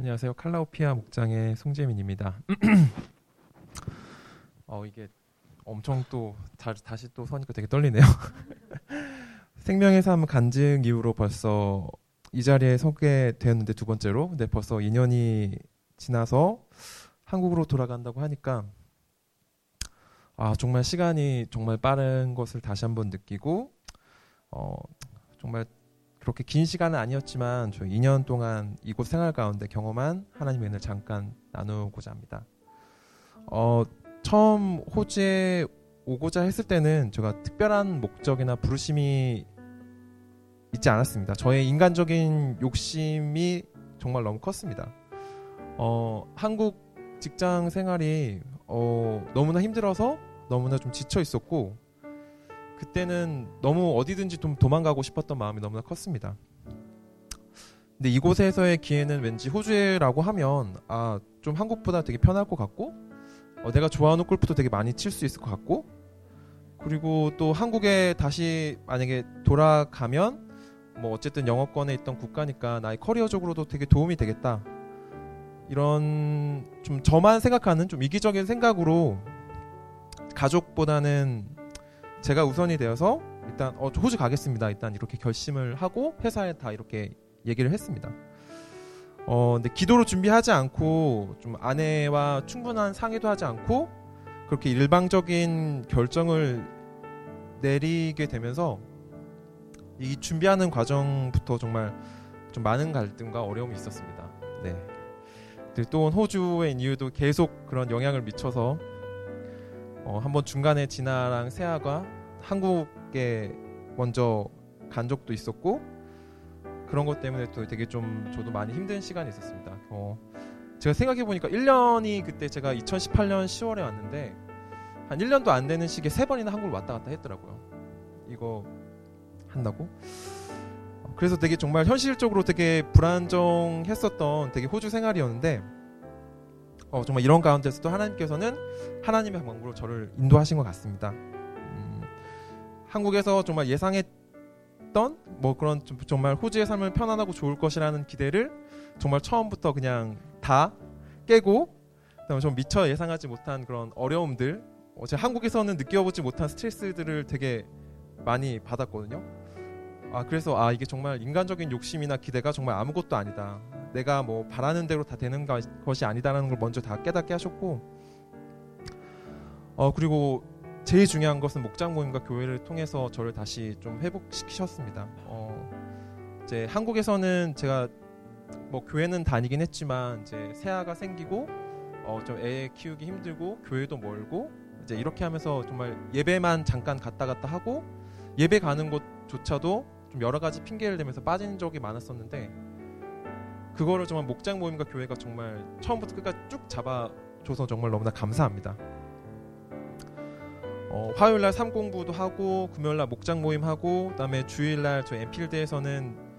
안녕하세요. 칼라오피아 목장의 송재민입니다. 어 이게 엄청 또 다, 다시 또 서니까 되게 떨리네요. 생명의 삶 간증 이후로 벌써 이 자리에 서게 되었는데 두 번째로 근데 벌써 2년이 지나서 한국으로 돌아간다고 하니까 아 정말 시간이 정말 빠른 것을 다시 한번 느끼고 어 정말 그렇게 긴 시간은 아니었지만 저 2년 동안 이곳 생활 가운데 경험한 하나님의 은혜를 잠깐 나누고자 합니다. 어 처음 호주에 오고자 했을 때는 제가 특별한 목적이나 부르심이 있지 않았습니다. 저의 인간적인 욕심이 정말 너무 컸습니다. 어, 한국 직장 생활이 어, 너무나 힘들어서 너무나 좀 지쳐 있었고 그때는 너무 어디든지 좀 도망가고 싶었던 마음이 너무나 컸습니다. 근데 이곳에서의 기회는 왠지 호주라고 하면 아 좀 한국보다 되게 편할 것 같고 어, 내가 좋아하는 골프도 되게 많이 칠 수 있을 것 같고 그리고 또 한국에 다시 만약에 돌아가면 뭐 어쨌든 영어권에 있던 국가니까 나의 커리어적으로도 되게 도움이 되겠다. 이런 좀 저만 생각하는 좀 이기적인 생각으로 가족보다는 제가 우선이 되어서 일단 어, 호주 가겠습니다. 일단 이렇게 결심을 하고 회사에 다 이렇게 얘기를 했습니다. 어, 근데 기도로 준비하지 않고 좀 아내와 충분한 상의도 하지 않고 그렇게 일방적인 결정을 내리게 되면서 이 준비하는 과정부터 정말 좀 많은 갈등과 어려움이 있었습니다. 네. 또 호주의 이유도 계속 그런 영향을 미쳐서 어, 한번 중간에 진아랑 세아가 한국에 먼저 간 적도 있었고 그런 것 때문에 또 되게 좀 저도 많이 힘든 시간이 있었습니다. 어, 제가 생각해 보니까 1년이 그때 제가 2018년 10월에 왔는데 한 1년도 안 되는 시기에 세 번이나 한국을 왔다 갔다 했더라고요. 이거 한다고? 그래서 되게 정말 현실적으로 되게 불안정했었던 되게 호주 생활이었는데 어, 정말 이런 가운데서도 하나님께서는 하나님의 방법으로 저를 인도하신 것 같습니다. 음, 한국에서 정말 예상했던 뭐 그런 좀 정말 호주의 삶을 편안하고 좋을 것이라는 기대를 정말 처음부터 그냥 다 깨고 그다음에 좀 미처 예상하지 못한 그런 어려움들 어, 제가 한국에서는 느껴보지 못한 스트레스들을 되게 많이 받았거든요. 아 그래서 아 이게 정말 인간적인 욕심이나 기대가 정말 아무것도 아니다. 내가 뭐 바라는 대로 다 되는 것이 아니다라는 걸 먼저 다 깨닫게 하셨고 어 그리고 제일 중요한 것은 목장 모임과 교회를 통해서 저를 다시 좀 회복시키셨습니다. 어 이제 한국에서는 제가 뭐 교회는 다니긴 했지만 이제 새아가 생기고 어 좀 애 키우기 힘들고 교회도 멀고 이제 이렇게 하면서 정말 예배만 잠깐 갔다 갔다 하고 예배 가는 곳조차도 좀 여러 가지 핑계를 대면서 빠진 적이 많았었는데 그거를 정말 목장 모임과 교회가 정말 처음부터 끝까지 쭉 잡아줘서 정말 너무나 감사합니다. 어, 화요일 날 삼공부도 하고 금요일 날 목장 모임 하고 그다음에 주일 날저 엔필드에서는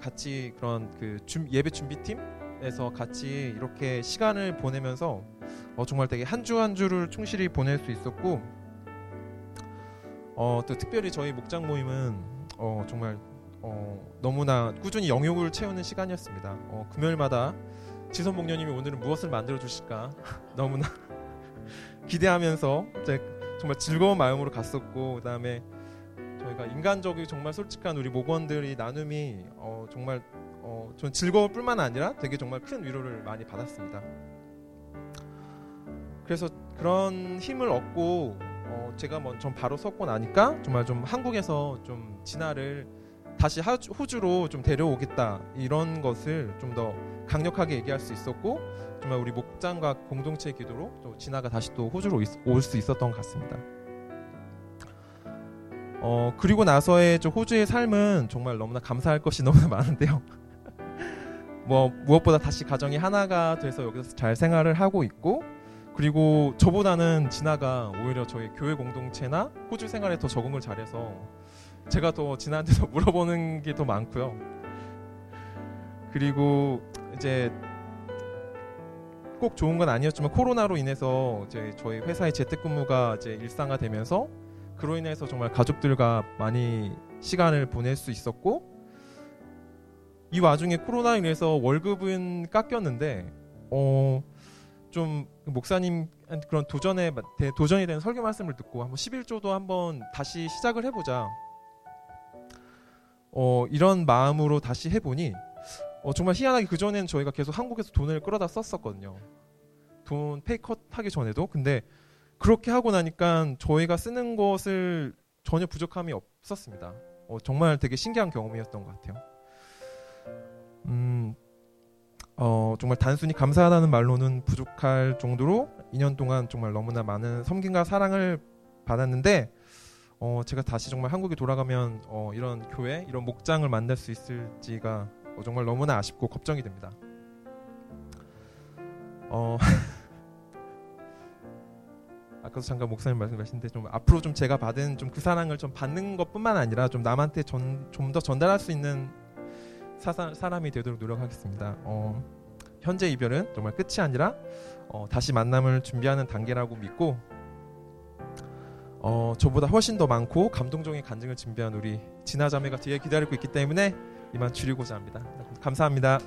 같이 그런 그 준, 예배 준비팀에서 같이 이렇게 시간을 보내면서 어, 정말 되게 한 주 한 주를 충실히 보낼 수 있었고 어, 또 특별히 저희 목장 모임은 어, 정말 어, 너무나 꾸준히 영역을 채우는 시간이었습니다. 어, 금요일마다 지선 목녀님이 오늘은 무엇을 만들어 주실까 너무나 기대하면서 정말 즐거운 마음으로 갔었고 그다음에 저희가 인간적이 정말 솔직한 우리 목원들이 나눔이 어, 정말 어, 전 즐거울 뿐만 아니라 되게 정말 큰 위로를 많이 받았습니다. 그래서 그런 힘을 얻고 어, 제가 먼저 바로 섰고 나니까 정말 좀 한국에서 좀 진화를 다시 호주로 좀 데려오겠다 이런 것을 좀 더 강력하게 얘기할 수 있었고 정말 우리 목장과 공동체 기도로 또 진아가 다시 또 호주로 올 수 있었던 것 같습니다. 어 그리고 나서의 좀 호주의 삶은 정말 너무나 감사할 것이 너무나 많은데요. 뭐 무엇보다 다시 가정이 하나가 돼서 여기서 잘 생활을 하고 있고 그리고 저보다는 진아가 오히려 저희 교회 공동체나 호주 생활에 더 적응을 잘해서 제가 더 진아한테 서 물어보는 게 더 많고요. 그리고 이제 꼭 좋은 건 아니었지만 코로나로 인해서 이제 저희 회사의 재택근무가 이제 일상화되면서 그로 인해서 정말 가족들과 많이 시간을 보낼 수 있었고 이 와중에 코로나 인해서 월급은 깎였는데 어. 좀 목사님 그런 도전에 도전이 되는 설교 말씀을 듣고 한번 11조도 한번 다시 시작을 해보자. 어, 이런 마음으로 다시 해보니 어, 정말 희한하게 그 전에는 저희가 계속 한국에서 돈을 끌어다 썼었거든요. 돈 페이컷 하기 전에도 근데 그렇게 하고 나니까 저희가 쓰는 것을 전혀 부족함이 없었습니다. 어, 정말 되게 신기한 경험이었던 것 같아요. 음, 어, 정말 단순히 감사하다는 말로는 부족할 정도로 2년 동안 정말 너무나 많은 섬김과 사랑을 받았는데 어, 제가 다시 정말 한국에 돌아가면 어, 이런 교회, 이런 목장을 만날 수 있을지가 어, 정말 너무나 아쉽고 걱정이 됩니다. 어, 아까도 잠깐 목사님 말씀하신데 좀 앞으로 좀 제가 받은 좀 그 사랑을 좀 받는 것뿐만 아니라 좀 남한테 좀 더 전달할 수 있는 사사, 사람이 되도록 노력하겠습니다. 어, 현재 이별은 정말 끝이 아니라 어, 다시 만남을 준비하는 단계라고 믿고 어, 저보다 훨씬 더 많고 감동적인 간증을 준비한 우리 진아 자매가 뒤에 기다리고 있기 때문에 이만 줄이고자 합니다. 감사합니다.